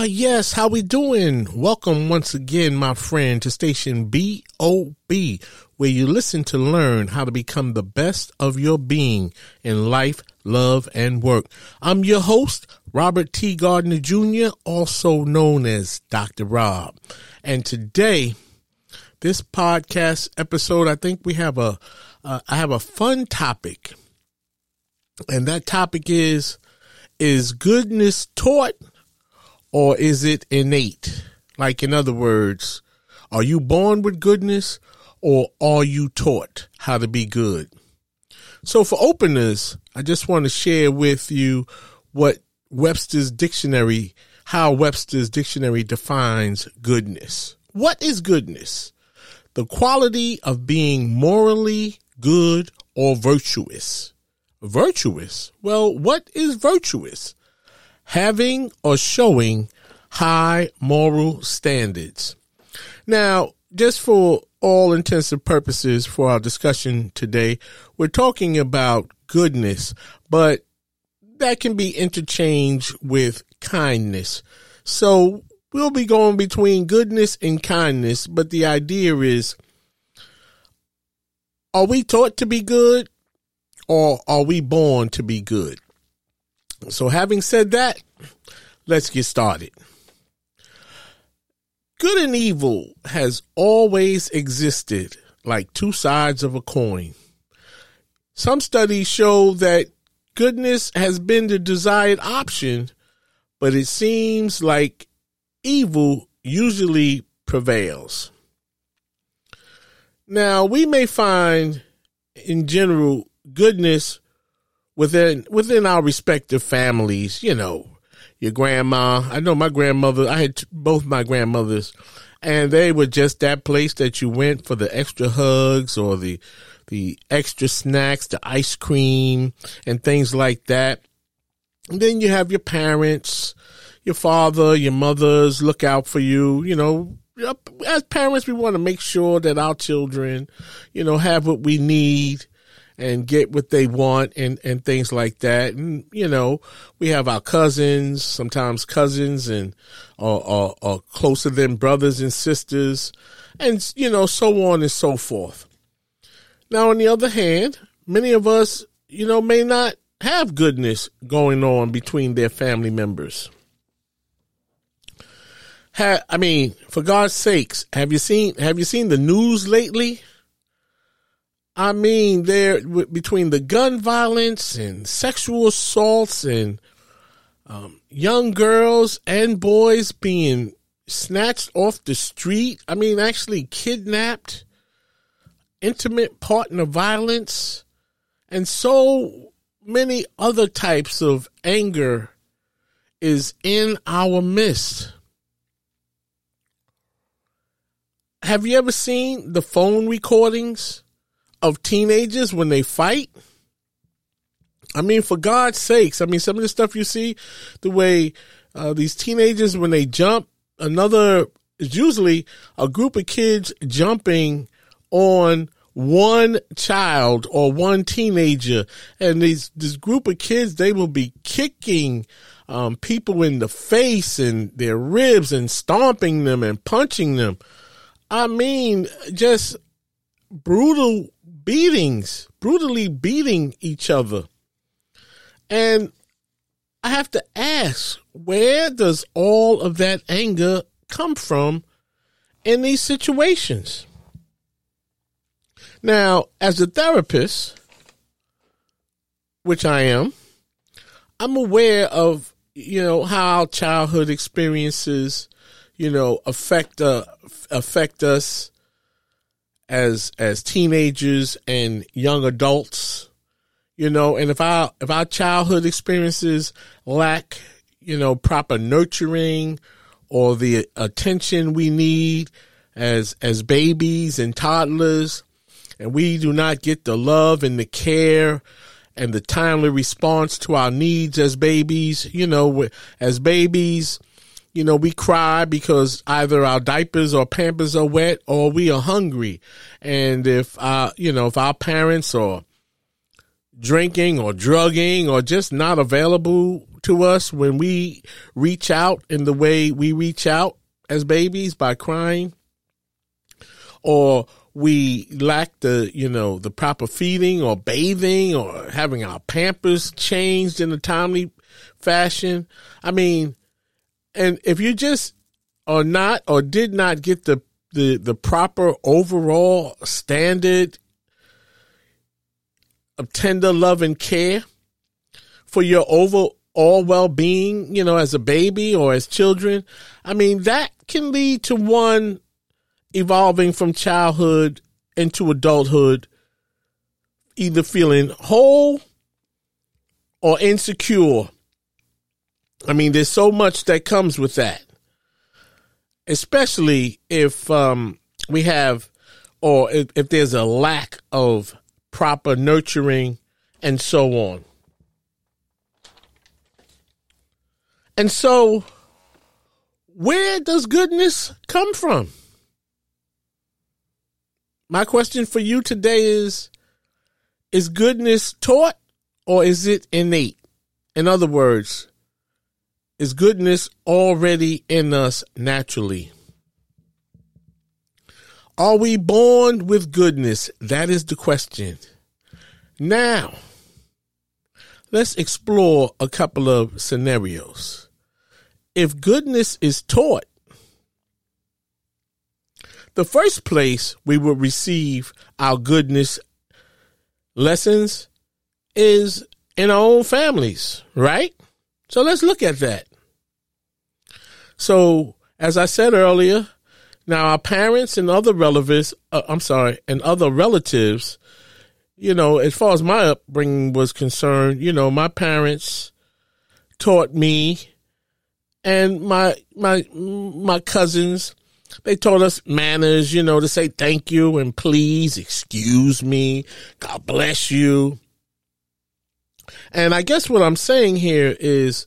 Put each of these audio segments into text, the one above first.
Ah, yes. How we doing? Welcome once again, my friend, to station BOB, where you listen to learn how to become the best of your being in life, love, and work. I'm your host, Robert T. Gardner Jr., also known as Dr. Rob. And today, this podcast episode, I think we have a, uh, I have a fun topic. And that topic is, is goodness taught or is it innate? Like, in other words, are you born with goodness or are you taught how to be good? So, for openers, I just want to share with you what Webster's dictionary, how Webster's dictionary defines goodness. What is goodness? The quality of being morally good or virtuous. Virtuous? Well, what is virtuous? Having or showing high moral standards. Now, just for all intensive purposes for our discussion today, we're talking about goodness, but that can be interchanged with kindness. So we'll be going between goodness and kindness, but the idea is, are we taught to be good or are we born to be good? So, having said that, let's get started. Good and evil has always existed like two sides of a coin. Some studies show that goodness has been the desired option, but it seems like evil usually prevails. Now, we may find in general goodness within within our respective families, you know, your grandma. I know my grandmother. I had both my grandmothers, and they were just that place that you went for the extra hugs or the the extra snacks, the ice cream, and things like that. And then you have your parents, your father, your mothers look out for you. You know, as parents, we want to make sure that our children, you know, have what we need and get what they want and, and things like that. And, you know, we have our cousins, sometimes cousins and, or, or, or closer than brothers and sisters and, you know, so on and so forth. Now, on the other hand, many of us, you know, may not have goodness going on between their family members. Ha, I mean, for God's sakes, have you seen have you seen the news lately? I mean, there between the gun violence and sexual assaults and um, young girls and boys being snatched off the street. I mean, actually kidnapped, intimate partner violence, and so many other types of anger is in our midst. Have you ever seen the phone recordings? Of teenagers when they fight. I mean, for God's sakes, I mean, some of the stuff you see, the way uh, these teenagers, when they jump, another is usually a group of kids jumping on one child or one teenager. And these, this group of kids, they will be kicking um, people in the face and their ribs and stomping them and punching them. I mean, just brutal beatings, brutally beating each other. And I have to ask, where does all of that anger come from in these situations? Now, as a therapist, which I am, I'm aware of, you know, how childhood experiences, you know, affect uh, affect us as as teenagers and young adults you know and if our if our childhood experiences lack you know proper nurturing or the attention we need as as babies and toddlers and we do not get the love and the care and the timely response to our needs as babies you know as babies you know, we cry because either our diapers or pampers are wet or we are hungry. And if, uh, you know, if our parents are drinking or drugging or just not available to us when we reach out in the way we reach out as babies by crying or we lack the you know the proper feeding or bathing or having our pampers changed in a timely fashion i mean and if you just are not or did not get the the the proper overall standard of tender love and care for your overall well-being, you know, as a baby or as children, I mean, that can lead to one evolving from childhood into adulthood either feeling whole or insecure I mean, there's so much that comes with that, especially if um, we have, or if, if there's a lack of proper nurturing and so on. And so, where does goodness come from? My question for you today is Is goodness taught or is it innate? In other words, is goodness already in us naturally? Are we born with goodness? That is the question. Now, let's explore a couple of scenarios. If goodness is taught, the first place we will receive our goodness lessons is in our own families, right? So let's look at that. So, as I said earlier, now our parents and other relatives, uh, I'm sorry, and other relatives, you know, as far as my upbringing was concerned, you know, my parents taught me and my my my cousins they taught us manners, you know, to say thank you and please, excuse me, God bless you. And I guess what I'm saying here is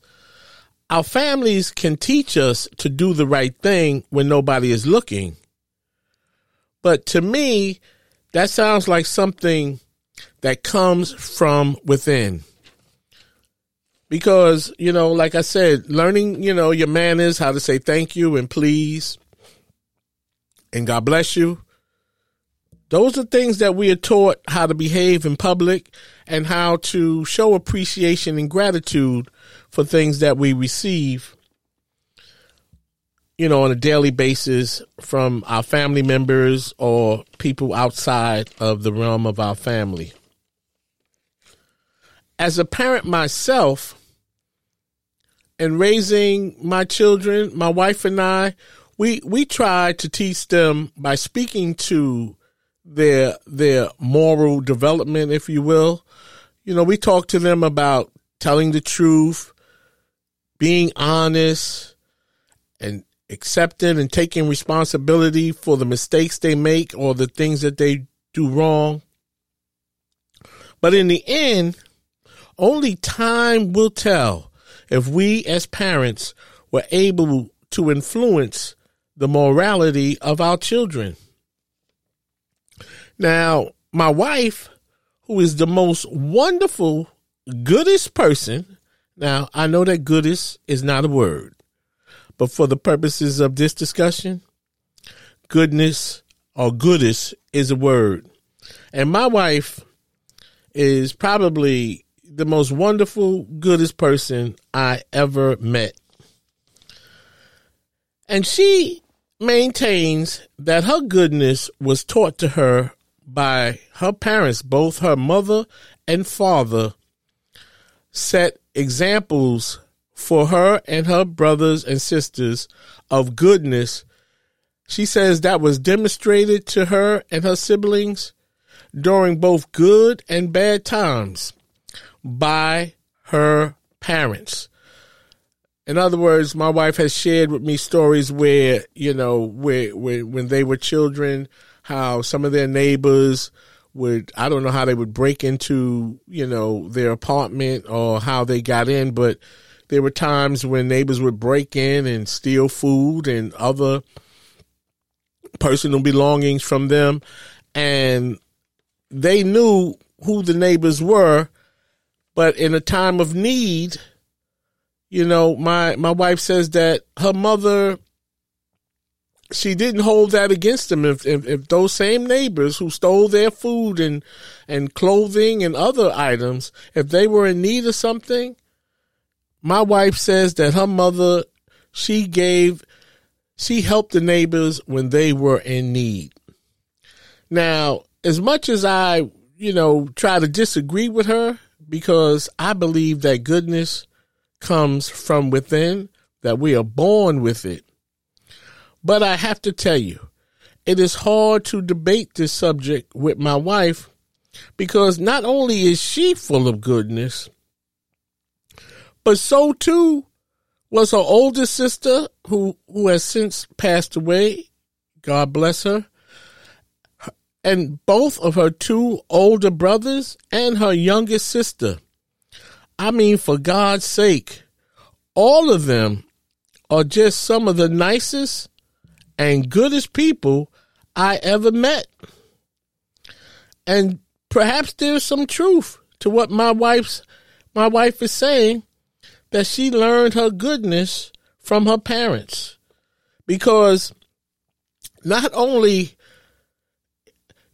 our families can teach us to do the right thing when nobody is looking. But to me, that sounds like something that comes from within. Because, you know, like I said, learning, you know, your manners, how to say thank you and please and God bless you. Those are things that we are taught how to behave in public and how to show appreciation and gratitude for things that we receive, you know, on a daily basis from our family members or people outside of the realm of our family. As a parent myself, and raising my children, my wife and I, we we try to teach them by speaking to their their moral development, if you will. You know, we talk to them about telling the truth, being honest and accepting and taking responsibility for the mistakes they make or the things that they do wrong. But in the end, only time will tell if we as parents were able to influence the morality of our children. Now, my wife, who is the most wonderful, goodest person now, I know that goodness is not a word, but for the purposes of this discussion, goodness or goodness is a word. And my wife is probably the most wonderful, goodest person I ever met. And she maintains that her goodness was taught to her by her parents, both her mother and father, set examples for her and her brothers and sisters of goodness. She says that was demonstrated to her and her siblings during both good and bad times by her parents. In other words, my wife has shared with me stories where, you know, where, where when they were children, how some of their neighbors would I don't know how they would break into, you know, their apartment or how they got in, but there were times when neighbors would break in and steal food and other personal belongings from them. And they knew who the neighbors were, but in a time of need, you know, my my wife says that her mother she didn't hold that against them. If, if, if those same neighbors who stole their food and and clothing and other items, if they were in need of something, my wife says that her mother she gave she helped the neighbors when they were in need. Now, as much as I, you know, try to disagree with her because I believe that goodness comes from within, that we are born with it. But I have to tell you, it is hard to debate this subject with my wife because not only is she full of goodness, but so too was her older sister who who has since passed away. God bless her and both of her two older brothers and her youngest sister. I mean, for God's sake, all of them are just some of the nicest and goodest people I ever met. And perhaps there's some truth to what my wife's my wife is saying that she learned her goodness from her parents. Because not only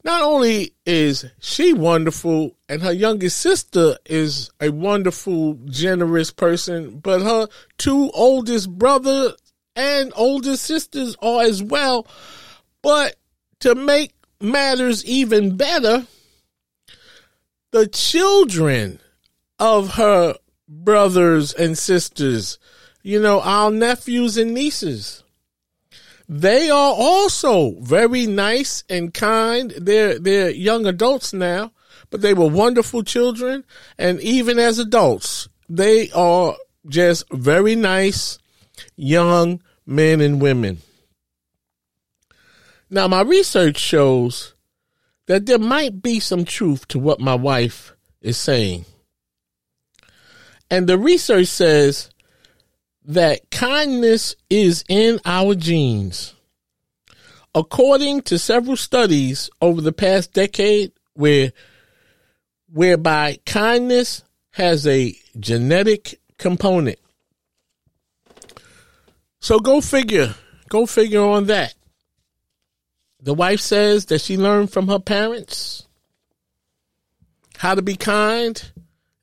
not only is she wonderful and her youngest sister is a wonderful, generous person, but her two oldest brother and older sisters are as well. But to make matters even better, the children of her brothers and sisters, you know, our nephews and nieces, they are also very nice and kind. They're they're young adults now, but they were wonderful children, and even as adults, they are just very nice young men and women. Now, my research shows that there might be some truth to what my wife is saying. And the research says that kindness is in our genes. According to several studies over the past decade, where whereby kindness has a genetic component. So go figure, go figure on that. The wife says that she learned from her parents how to be kind.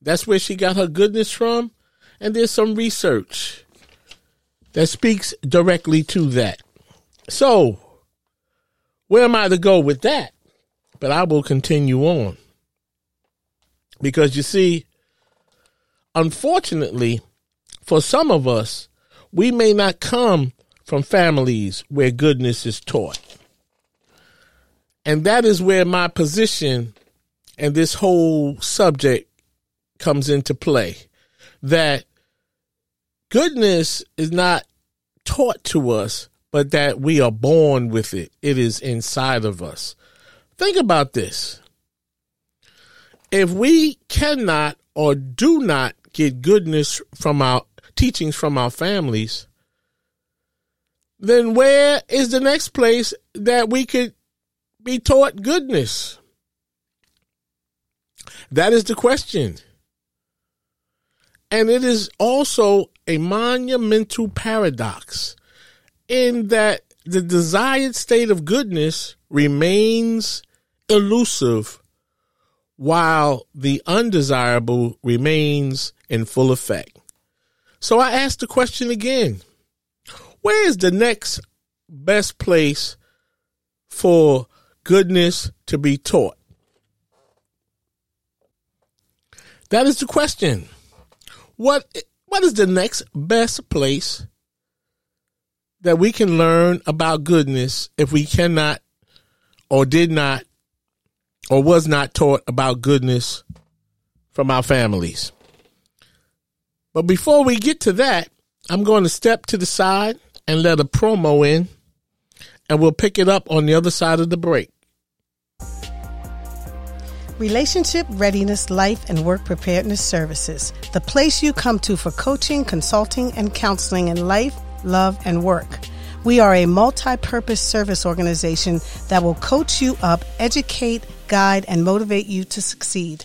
That's where she got her goodness from. And there's some research that speaks directly to that. So, where am I to go with that? But I will continue on. Because you see, unfortunately, for some of us, we may not come from families where goodness is taught. And that is where my position and this whole subject comes into play. That goodness is not taught to us, but that we are born with it. It is inside of us. Think about this. If we cannot or do not get goodness from our teachings from our families, then where is the next place that we could be taught goodness? That is the question. And it is also a monumental paradox in that the desired state of goodness remains elusive while the undesirable remains in full effect. So I ask the question again where is the next best place for goodness to be taught? That is the question. What what is the next best place that we can learn about goodness if we cannot or did not or was not taught about goodness from our families. But before we get to that, I'm going to step to the side and let a promo in, and we'll pick it up on the other side of the break. Relationship Readiness Life and Work Preparedness Services, the place you come to for coaching, consulting, and counseling in life, love, and work. We are a multi purpose service organization that will coach you up, educate, guide, and motivate you to succeed.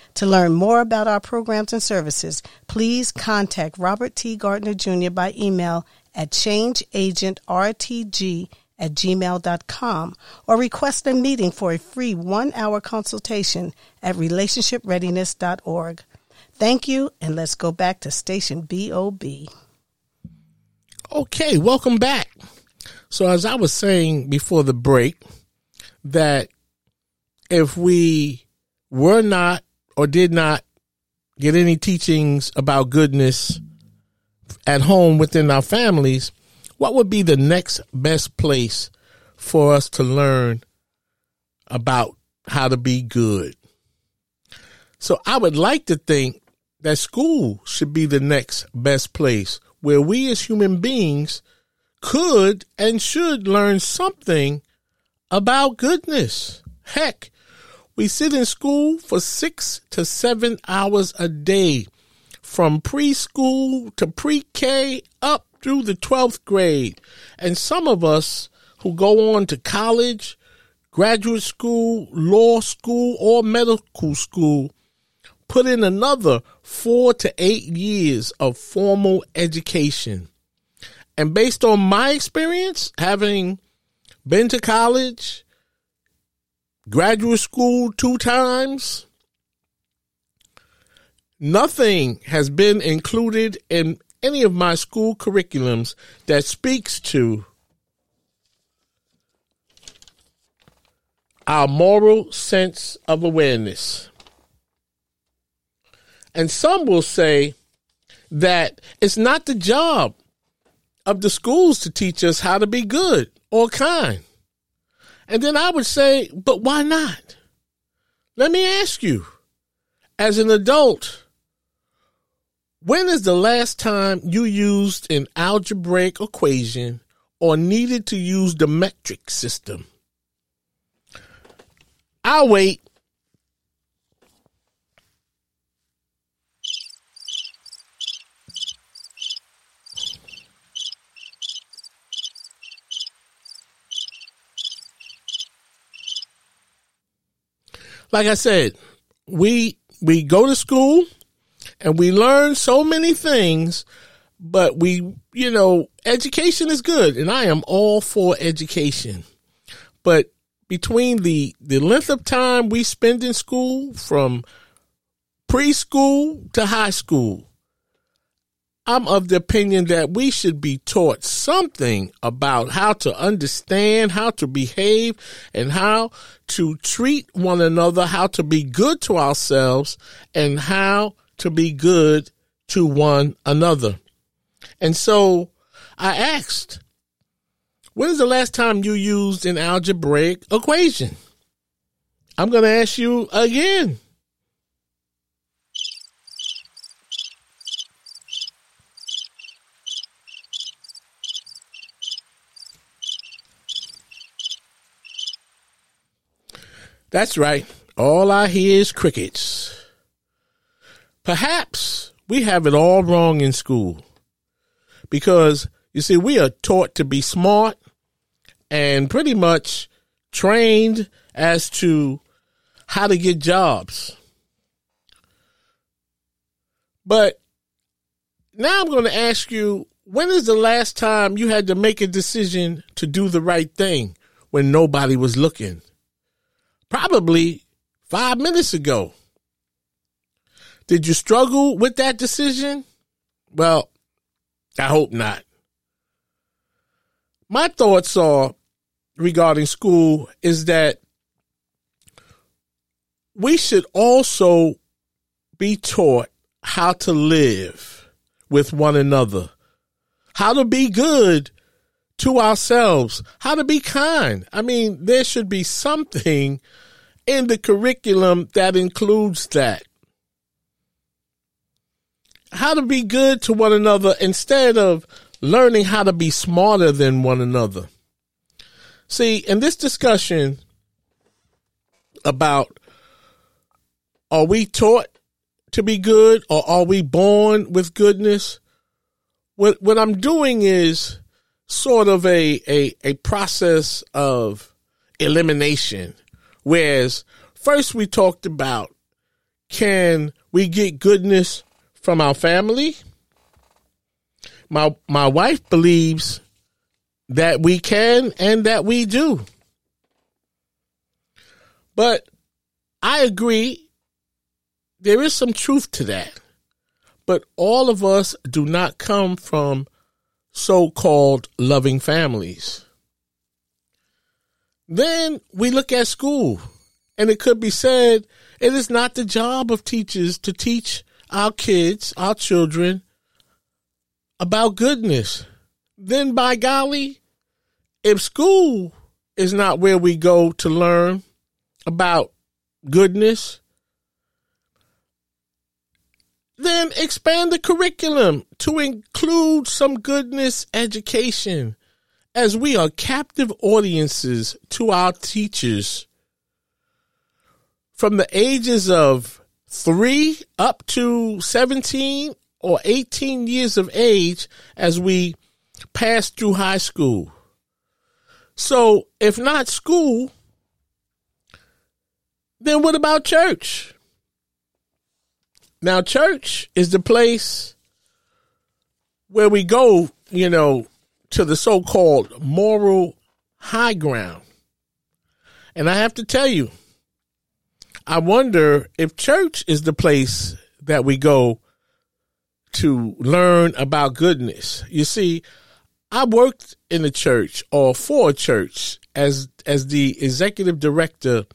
To learn more about our programs and services, please contact Robert T. Gardner Jr. by email at changeagentrtg at gmail.com or request a meeting for a free one hour consultation at relationshipreadiness.org. Thank you, and let's go back to station BOB. Okay, welcome back. So, as I was saying before the break, that if we were not or did not get any teachings about goodness at home within our families, what would be the next best place for us to learn about how to be good? So, I would like to think that school should be the next best place where we as human beings could and should learn something about goodness. Heck, we sit in school for six to seven hours a day, from preschool to pre K up through the 12th grade. And some of us who go on to college, graduate school, law school, or medical school put in another four to eight years of formal education. And based on my experience, having been to college, graduate school two times, nothing has been included in any of my school curriculums that speaks to our moral sense of awareness. And some will say that it's not the job of the schools to teach us how to be good or kind. And then I would say, but why not? Let me ask you, as an adult, when is the last time you used an algebraic equation or needed to use the metric system? I'll wait like I said, we we go to school and we learn so many things, but we, you know, education is good and I am all for education. But between the the length of time we spend in school from preschool to high school, I'm of the opinion that we should be taught something about how to understand, how to behave, and how to treat one another, how to be good to ourselves, and how to be good to one another. And so I asked, when is the last time you used an algebraic equation? I'm going to ask you again. That's right. All I hear is crickets. Perhaps we have it all wrong in school because you see, we are taught to be smart and pretty much trained as to how to get jobs. But now I'm going to ask you when is the last time you had to make a decision to do the right thing when nobody was looking? Probably five minutes ago. Did you struggle with that decision? Well, I hope not. My thoughts are regarding school is that we should also be taught how to live with one another, how to be good to ourselves, how to be kind. I mean, there should be something in the curriculum that includes that. How to be good to one another instead of learning how to be smarter than one another. See, in this discussion about are we taught to be good or are we born with goodness? What what I'm doing is sort of a a, a process of elimination. Whereas first we talked about can we get goodness from our family? My my wife believes that we can and that we do. But I agree there is some truth to that. But all of us do not come from so-called loving families. Then we look at school and it could be said it is not the job of teachers to teach our kids, our children, about goodness, then by golly, if school is not where we go to learn about goodness, then expand the curriculum to include some goodness education as we are captive audiences to our teachers from the ages of three up to 17 or 18 years of age as we pass through high school. So, if not school, then what about church? Now, church is the place where we go, you know, to the so called moral high ground. And I have to tell you, I wonder if church is the place that we go to learn about goodness. You see, I worked in a church or for a church as as the executive director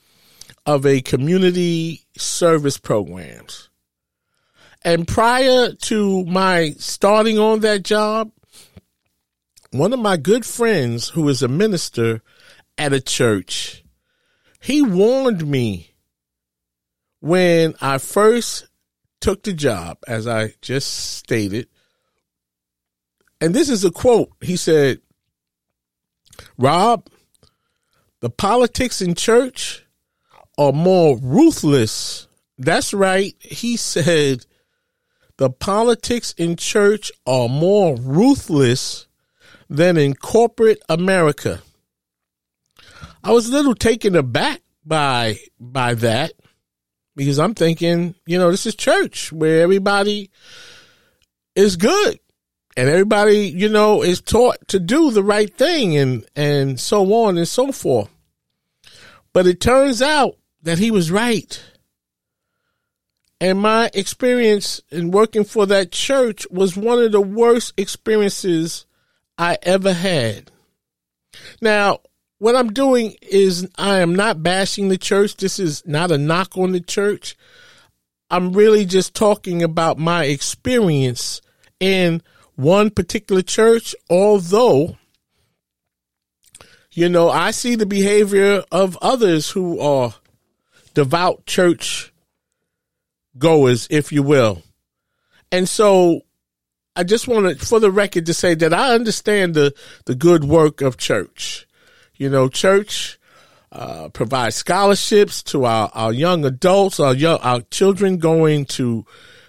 of a community service programs. And prior to my starting on that job, one of my good friends who is a minister at a church, he warned me when I first took the job, as I just stated. And this is a quote. He said, Rob, the politics in church are more ruthless. That's right. He said, the politics in church are more ruthless than in corporate America. I was a little taken aback by by that because I'm thinking, you know, this is church where everybody is good and everybody, you know, is taught to do the right thing and, and so on and so forth. But it turns out that he was right. And my experience in working for that church was one of the worst experiences I ever had. Now, what I'm doing is I am not bashing the church. This is not a knock on the church. I'm really just talking about my experience in one particular church, although, you know, I see the behavior of others who are devout church goers, if you will. And so I just want to, for the record, to say that I understand the, the good work of church. You know, church uh, provides scholarships to our, our young adults, our young, our children going to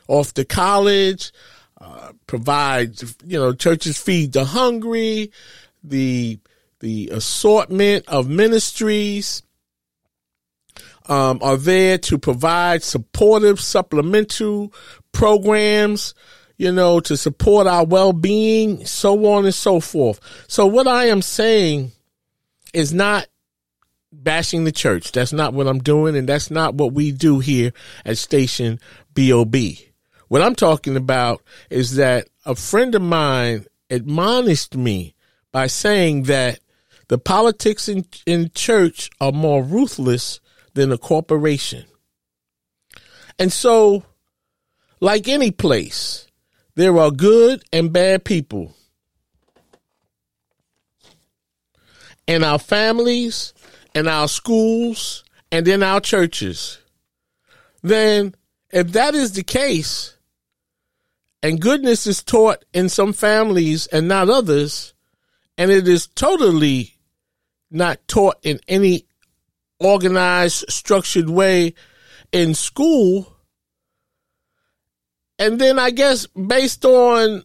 off to college, uh, provide, you know, churches feed the hungry, the, the assortment of ministries, um, are there to provide supportive supplemental programs, you know, to support our well-being, so on and so forth. So what I am saying is not bashing the church. That's not what I'm doing. And that's not what we do here at Station BOB. What I'm talking about is that a friend of mine admonished me by saying that the politics in, in church are more ruthless than a corporation. And so, like any place, there are good and bad people. In our families, in our schools, and in our churches. Then, if that is the case, and goodness is taught in some families and not others, and it is totally not taught in any organized, structured way in school. And then I guess based on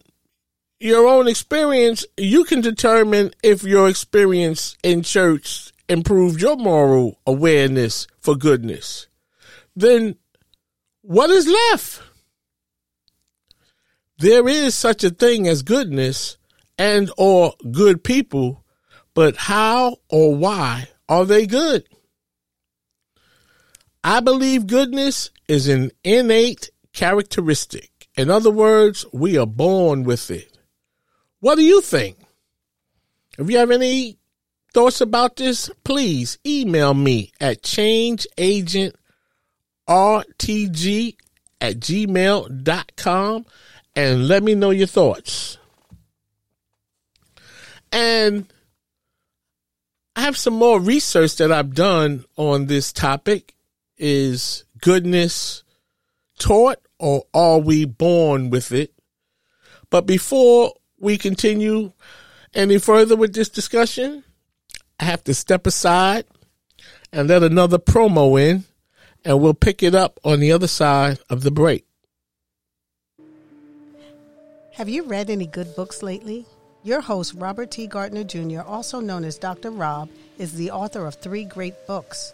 your own experience, you can determine if your experience in church improved your moral awareness for goodness. Then what is left? There is such a thing as goodness and or good people, but how or why are they good? I believe goodness is an innate characteristic. In other words, we are born with it. What do you think? If you have any thoughts about this, please email me at changeagentrtg at gmail.com and let me know your thoughts. And I have some more research that I've done on this topic is goodness taught or are we born with it? But before we continue any further with this discussion, I have to step aside and let another promo in, and we'll pick it up on the other side of the break. Have you read any good books lately? Your host, Robert T. Gardner Jr., also known as Dr. Rob, is the author of three great books.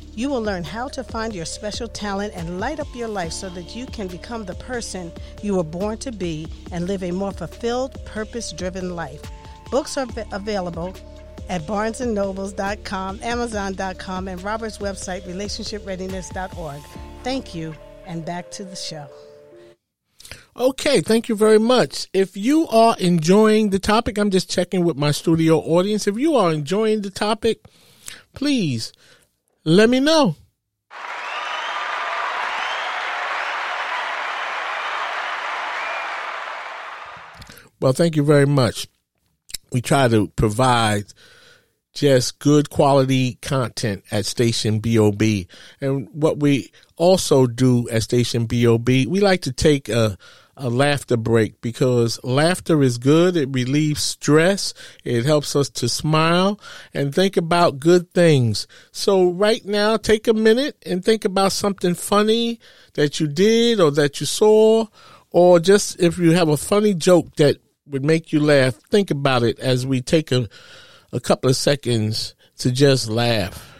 you will learn how to find your special talent and light up your life so that you can become the person you were born to be and live a more fulfilled, purpose driven life. Books are available at barnesandnobles.com, amazon.com, and Robert's website, relationshipreadiness.org. Thank you, and back to the show. Okay, thank you very much. If you are enjoying the topic, I'm just checking with my studio audience. If you are enjoying the topic, please let me know. Well, thank you very much. We try to provide just good quality content at Station BOB. And what we also do at Station BOB, we like to take a a laughter break because laughter is good. It relieves stress. It helps us to smile and think about good things. So right now, take a minute and think about something funny that you did or that you saw, or just if you have a funny joke that would make you laugh, think about it as we take a, a couple of seconds to just laugh.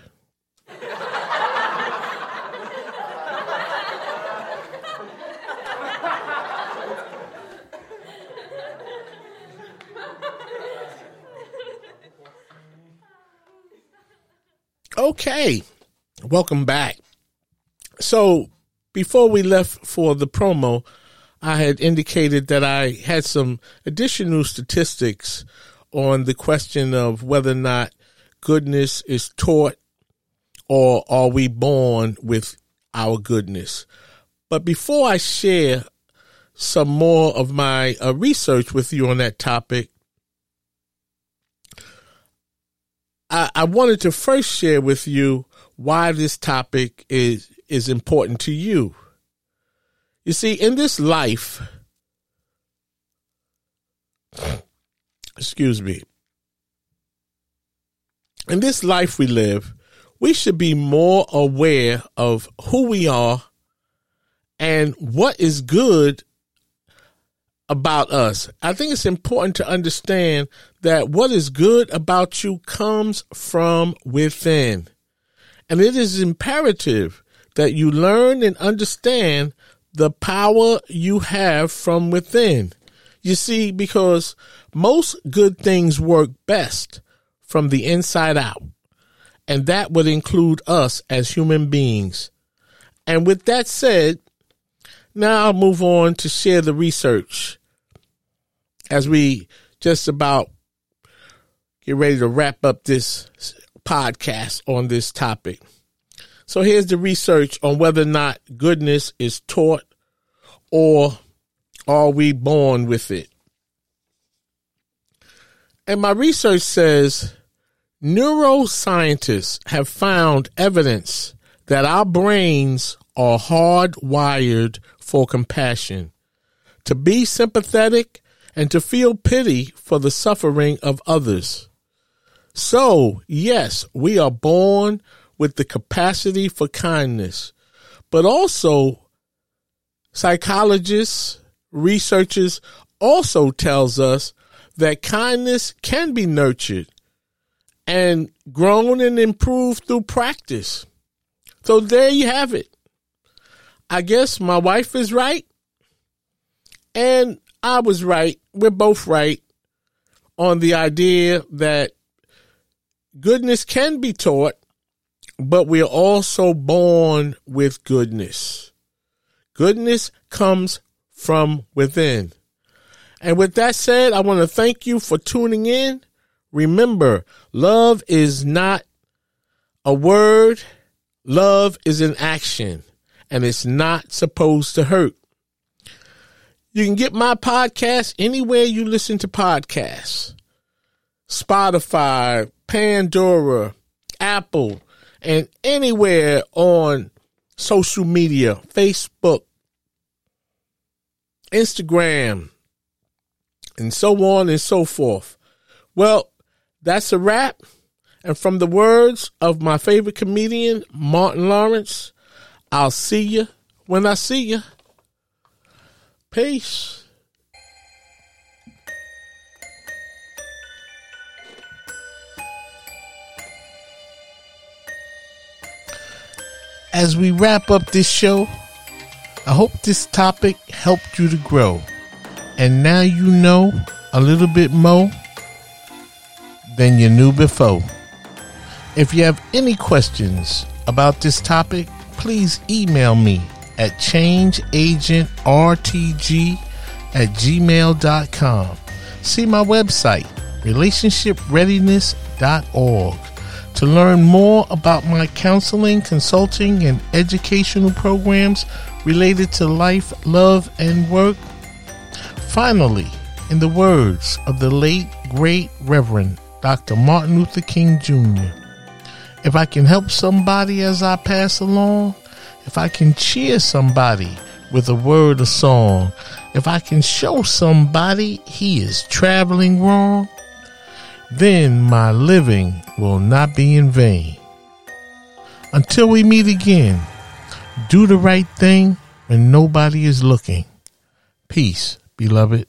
Okay, welcome back. So, before we left for the promo, I had indicated that I had some additional statistics on the question of whether or not goodness is taught or are we born with our goodness. But before I share some more of my uh, research with you on that topic, I, I wanted to first share with you why this topic is is important to you. You see, in this life, excuse me, in this life we live, we should be more aware of who we are and what is good about us. I think it's important to understand that what is good about you comes from within. And it is imperative that you learn and understand the power you have from within. You see, because most good things work best from the inside out. And that would include us as human beings. And with that said, now I'll move on to share the research as we just about get ready to wrap up this podcast on this topic. So here's the research on whether or not goodness is taught or are we born with it. And my research says neuroscientists have found evidence that our brains are hardwired for compassion, to be sympathetic, and to feel pity for the suffering of others. So, yes, we are born with the capacity for kindness, but also psychologists, researchers also tells us that kindness can be nurtured and grown and improved through practice. So there you have it. I guess my wife is right and I was right. We're both right on the idea that goodness can be taught but we're also born with goodness. Goodness comes from within. And with that said, I want to thank you for tuning in. Remember, love is not a word. Love is an action and it's not supposed to hurt. You can get my podcast anywhere you listen to podcasts. Spotify, Pandora, Apple, and anywhere on social media, Facebook, Instagram, and so on and so forth. Well, that's a wrap. And from the words of my favorite comedian, Martin Lawrence, I'll see you when I see you. Peace. as we wrap up this show, I hope this topic helped you to grow. And now you know a little bit more than you knew before. If you have any questions about this topic, please email me at changeagentrtg at gmail.com. See my website, relationshipreadiness.org. To learn more about my counseling, consulting, and educational programs related to life, love, and work. Finally, in the words of the late, great Reverend Dr. Martin Luther King Jr., if I can help somebody as I pass along, if I can cheer somebody with a word or song, if I can show somebody he is traveling wrong, then my living will not be in vain. Until we meet again, do the right thing when nobody is looking. Peace, beloved.